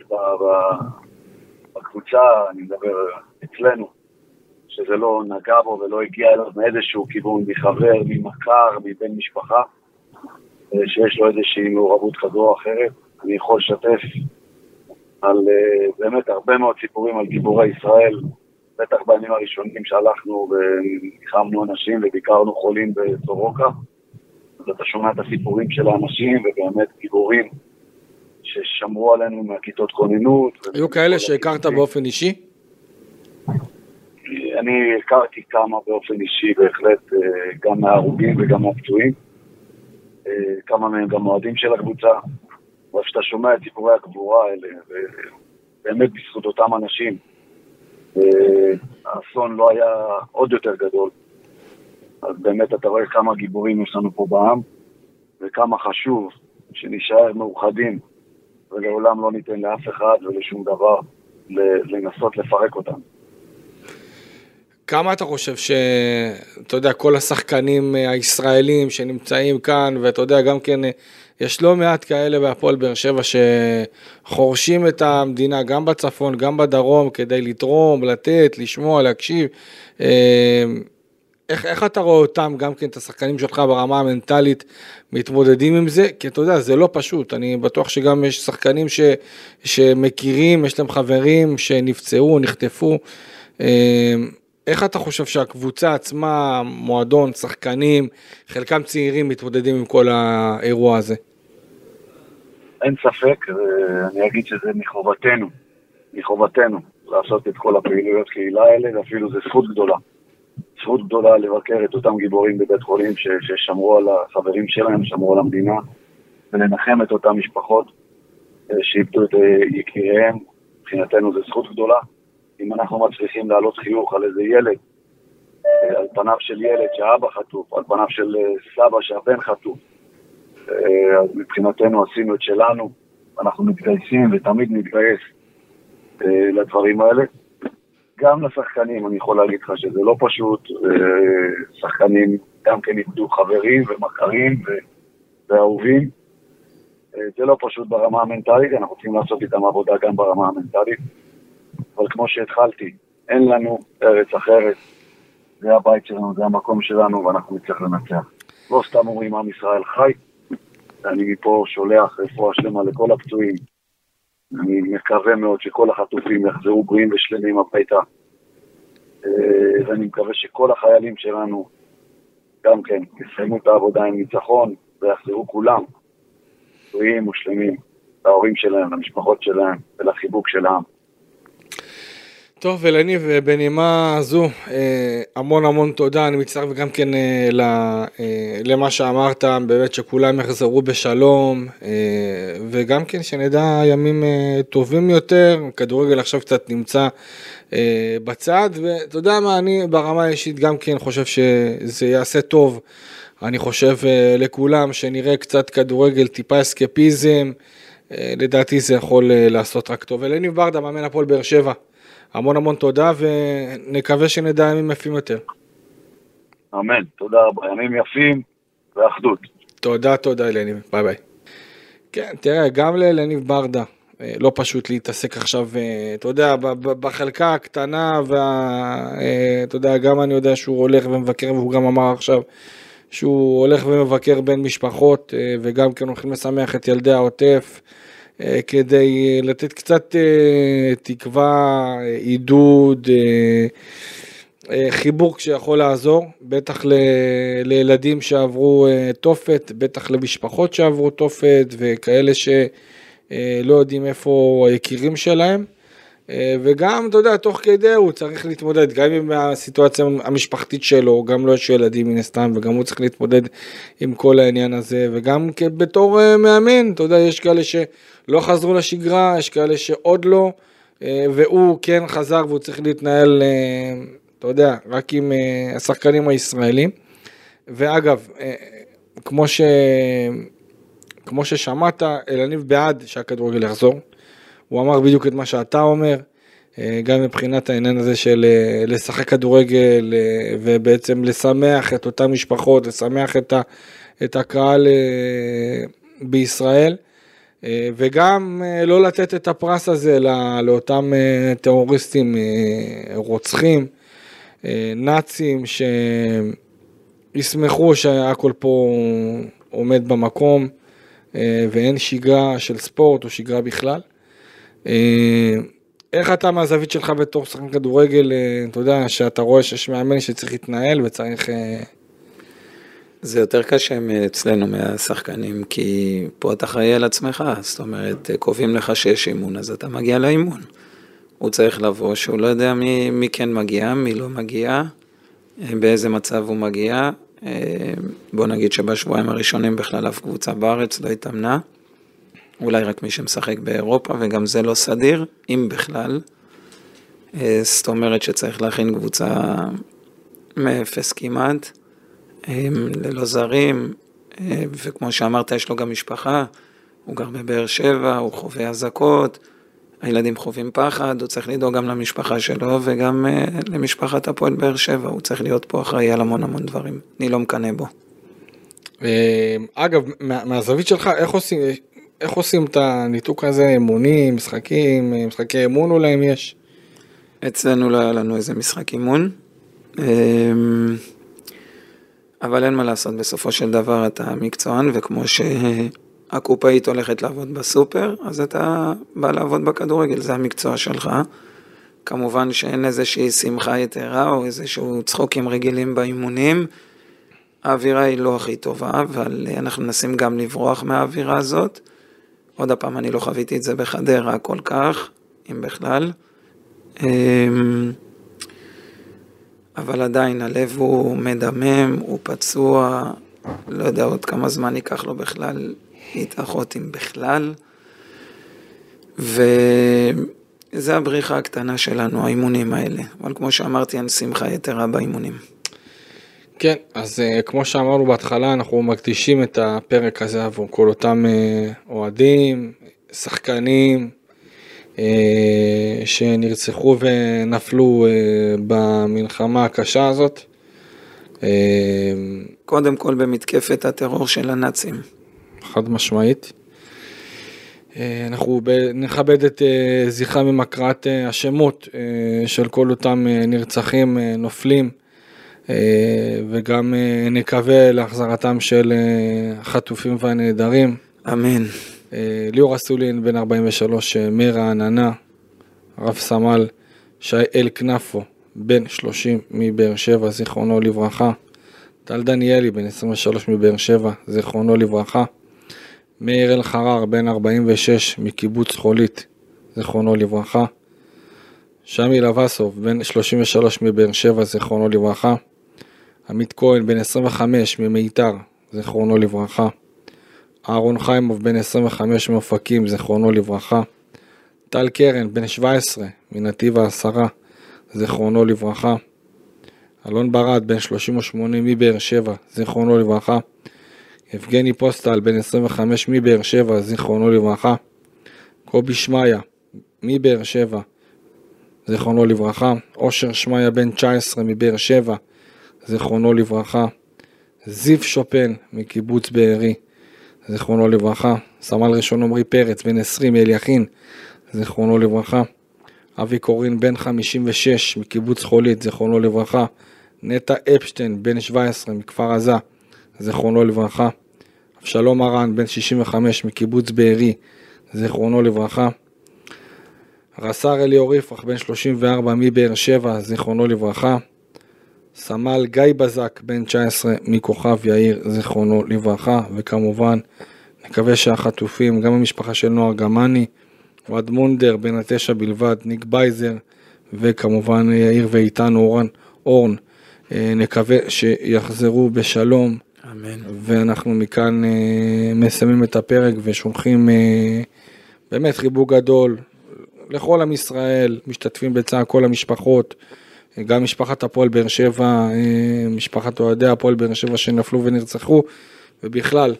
בקבוצה, אני מדבר אצלנו, שזה לא נגע בו ולא הגיע אליו מאיזשהו כיוון, מחבר, ממכר, מבן משפחה, שיש לו איזושהי מעורבות כזו או אחרת. אני יכול לשתף על אה, באמת הרבה מאוד סיפורים על גיבורי ישראל, בטח בימים הראשונים שהלכנו וניחמנו אנשים וביקרנו חולים בסורוקה, אז אתה שומע את הסיפורים של האנשים ובאמת גיבורים ששמרו עלינו מהכיתות כוננות. היו כאלה שהכרת באופן אישי? אני הכרתי כמה באופן אישי בהחלט, אה, גם מההרוגים וגם מהפצועים. אה, כמה מהם גם אוהדים של הקבוצה. אבל כשאתה שומע את סיפורי הגבורה האלה, ובאמת בזכות אותם אנשים, האסון לא היה עוד יותר גדול. אז באמת אתה רואה כמה גיבורים יש לנו פה בעם, וכמה חשוב שנשאר מאוחדים, ולעולם לא ניתן לאף אחד ולשום דבר לנסות לפרק אותם. כמה אתה חושב שאתה יודע, כל השחקנים הישראלים שנמצאים כאן, ואתה יודע, גם כן יש לא מעט כאלה בהפועל באר שבע שחורשים את המדינה גם בצפון, גם בדרום, כדי לתרום, לתת, לשמוע, להקשיב. אה, איך, איך אתה רואה אותם, גם כן את השחקנים שלך ברמה המנטלית, מתמודדים עם זה? כי אתה יודע, זה לא פשוט. אני בטוח שגם יש שחקנים ש, שמכירים, יש להם חברים שנפצעו, נחטפו. אה, איך אתה חושב שהקבוצה עצמה, מועדון, שחקנים, חלקם צעירים, מתמודדים עם כל האירוע הזה? אין ספק, אני אגיד שזה מחובתנו, מחובתנו לעשות את כל הפעילויות קהילה האלה, ואפילו זו זכות גדולה. זכות גדולה לבקר את אותם גיבורים בבית חולים ש, ששמרו על החברים שלהם, שמרו על המדינה, ולנחם את אותן משפחות אה, שאיבדו את אה, יקיריהם. מבחינתנו זו זכות גדולה. אם אנחנו מצליחים להעלות חיוך על איזה ילד, אה, על פניו של ילד שהאבא חטוף, על פניו של סבא שהבן חטוף, אה, אז מבחינתנו עשינו את שלנו, אנחנו מתגייסים ותמיד נתגייס אה, לדברים האלה. גם לשחקנים, אני יכול להגיד לך שזה לא פשוט, אה, שחקנים גם כן איבדו חברים ומכרים ואהובים. זה לא פשוט ברמה המנטלית, אנחנו צריכים לעשות איתם עבודה גם ברמה המנטלית. אבל כמו שהתחלתי, אין לנו ארץ אחרת, זה הבית שלנו, זה המקום שלנו, ואנחנו נצטרך לנצח. לא סתם אומרים עם ישראל חי, אני מפה שולח רפואה שלמה לכל הפצועים. אני מקווה מאוד שכל החטופים יחזרו בריאים ושלמים הביתה. אה, ואני מקווה שכל החיילים שלנו גם כן יסיימו את העבודה עם ניצחון ויחזרו כולם בריאים ושלמים להורים שלהם, למשפחות שלהם ולחיבוק של העם. טוב, ולניב, בנימה זו, אה, המון המון תודה, אני מצטרף גם כן אה, אה, למה שאמרת, באמת שכולם יחזרו בשלום, וגם כן שנדע ימים טובים יותר, כדורגל עכשיו קצת נמצא בצד, ואתה יודע מה, אני ברמה האישית גם כן חושב שזה יעשה טוב, אני חושב לכולם, שנראה קצת כדורגל, טיפה אסקפיזם, לדעתי זה יכול לעשות רק טוב. ולניב ברדה, מאמן הפועל באר שבע. המון המון תודה, ונקווה שנדע ימים יפים יותר. אמן, תודה רבה, ימים יפים ואחדות. תודה, תודה אלניב, ביי ביי. כן, תראה, גם לאלניב ברדה, אה, לא פשוט להתעסק עכשיו, אה, אתה יודע, בחלקה הקטנה, ואתה אה, יודע, גם אני יודע שהוא הולך ומבקר, והוא גם אמר עכשיו שהוא הולך ומבקר בין משפחות, וגם כן הולכים לשמח את ילדי העוטף. אה, כדי לתת קצת אה, תקווה, עידוד, אה, חיבוק שיכול לעזור, בטח לילדים שעברו תופת, בטח למשפחות שעברו תופת וכאלה שלא יודעים איפה היקירים שלהם. אה, וגם, אתה יודע, תוך כדי הוא צריך להתמודד גם עם הסיטואציה המשפחתית שלו, גם לו יש ילדים מן הסתם, וגם הוא צריך להתמודד עם כל העניין הזה, וגם בתור אה, מאמן, אתה יודע, יש כאלה שלא חזרו לשגרה, יש כאלה שעוד לא, אה, והוא כן חזר והוא צריך להתנהל, אתה יודע, רק עם השחקנים הישראלים. ואגב, כמו, ש... כמו ששמעת, אלניב בעד שהכדורגל יחזור. הוא אמר בדיוק את מה שאתה אומר, אה, גם מבחינת העניין הזה של אה, לשחק כדורגל אה, ובעצם לשמח את אותן משפחות, לשמח את, ה, את הקהל בישראל, וגם לא לתת את הפרס הזה לאותם טרוריסטים רוצחים, נאצים, שישמחו שהכל פה עומד במקום ואין שגרה של ספורט או שגרה בכלל. אה, איך אתה מהזווית שלך בתור שחקן כדורגל, אה, אתה יודע, שאתה רואה שיש מאמן שצריך להתנהל וצריך... אה, זה יותר קשה אצלנו מהשחקנים, כי פה אתה חי על עצמך, זאת אומרת, קובעים לך שיש אימון, אז אתה מגיע לאימון. הוא צריך לבוא, שהוא לא יודע מי, מי כן מגיע, מי לא מגיע, באיזה מצב הוא מגיע. בוא נגיד שבשבועיים הראשונים בכלל אף קבוצה בארץ לא התאמנה. אולי רק מי שמשחק באירופה, וגם זה לא סדיר, אם בכלל. אה, זאת אומרת שצריך להכין קבוצה מאפס כמעט, אה, ללא זרים, אה, וכמו שאמרת, יש לו גם משפחה, הוא גר בבאר שבע, הוא חווה אזעקות, הילדים חווים פחד, הוא צריך לדאוג גם למשפחה שלו וגם למשפחת הפועל באר שבע, הוא צריך להיות פה אחראי על המון המון דברים, אני לא מקנא בו. אגב, מהזווית שלך, איך עושים, איך עושים את הניתוק הזה, אימונים, משחקים, משחקי אמון אולי אם יש? אצלנו לא היה לנו איזה משחק אימון, אמ, אבל אין מה לעשות, בסופו של דבר אתה מקצוען, וכמו שהקופאית הולכת לעבוד בסופר, אז אתה בא לעבוד בכדורגל, זה המקצוע שלך. כמובן שאין איזושהי שמחה יתרה או איזשהו צחוקים רגילים באימונים. האווירה היא לא הכי טובה, אבל אנחנו מנסים גם לברוח מהאווירה הזאת. עוד הפעם, אני לא חוויתי את זה בחדרה כל כך, אם בכלל. אמ, אבל עדיין הלב הוא מדמם, הוא פצוע, לא יודע עוד כמה זמן ייקח לו בכלל להתאחות אם בכלל. וזה הבריחה הקטנה שלנו, האימונים האלה. אבל כמו שאמרתי, אין שמחה יתרה באימונים. כן, אז uh, כמו שאמרנו בהתחלה, אנחנו מקדישים את הפרק הזה עבור כל אותם uh, אוהדים, שחקנים, uh, שנרצחו ונפלו uh, במלחמה הקשה הזאת. Uh, קודם כל במתקפת הטרור של הנאצים. חד משמעית. Uh, אנחנו נכבד את uh, זכרם עם הקראת uh, השמות uh, של כל אותם uh, נרצחים, uh, נופלים. אה, וגם אה, נקווה להחזרתם של אה, החטופים והנעדרים. אמן. ליאור אסולין, בן 43, מרעננה, רב סמל שי כנפו, בן 30 מבאר שבע, זיכרונו לברכה. טל דניאלי, בן 23 מבאר שבע, זיכרונו לברכה. מאיר אלחרר, בן 46 מקיבוץ חולית, זיכרונו לברכה. שמי לבסוב, בן 33 מבאר שבע, זיכרונו לברכה. עמית כהן, בן 25 ממיתר, זיכרונו לברכה. אהרון חיימוב, בן 25 מאופקים, זיכרונו לברכה. טל קרן, בן 17 מנתיב העשרה, זיכרונו לברכה. אלון ברד, בן 38 מבאר שבע, זיכרונו לברכה. יבגני פוסטל, בן 25 מבאר שבע, זיכרונו לברכה. קובי שמעיה, מבאר שבע, זיכרונו לברכה. אושר שמעיה, בן 19 מבאר שבע, זיכרונו לברכה, זיו שופן מקיבוץ בארי, זיכרונו לברכה, סמל ראשון עמרי פרץ, בן 20 מאליכין, זיכרונו לברכה, אבי קורין, בן 56 מקיבוץ חולית, זיכרונו לברכה, נטע אפשטיין, בן 17 מכפר עזה, זיכרונו לברכה, אבשלום הרן, בן 65 מקיבוץ בארי, זיכרונו לברכה, רס"ר אליאור יפרח, בן 34 מבאר שבע, זיכרונו לברכה, סמל גיא בזק, בן 19 מכוכב יאיר, זיכרונו לברכה, וכמובן, נקווה שהחטופים, גם המשפחה של נוער גמני, אוהד מונדר, בן התשע בלבד, ניק בייזר, וכמובן יאיר ואיתן אורן, אורן. אה, נקווה שיחזרו בשלום, אמן. ואנחנו מכאן אה, מסיימים את הפרק ושולחים אה, באמת חיבוק גדול לכל עם ישראל, משתתפים בצער כל המשפחות, גם משפחת הפועל באר שבע, אה, משפחת אוהדי הפועל באר שבע שנפלו ונרצחו, ובכלל,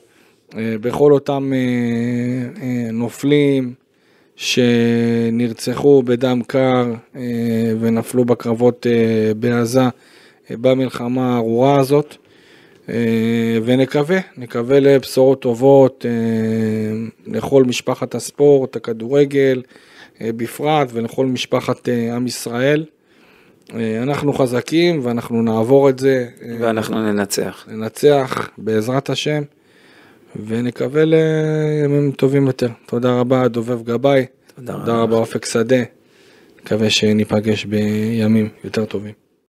אה, בכל אותם אה, נופלים שנרצחו בדם קר ונפלו בקרבות בעזה, במלחמה הארורה הזאת. ונקווה, נקווה לבשורות טובות לכל משפחת הספורט, הכדורגל בפרט ולכל משפחת עם ישראל. אה, אנחנו חזקים ואנחנו נעבור את זה, אה, ואנחנו ננצח. ננצח בעזרת השם ונקווה לימים טובים יותר. תודה רבה דובב גבאי, תודה תודה רבה אופק שדה, מקווה שניפגש בימים יותר טובים.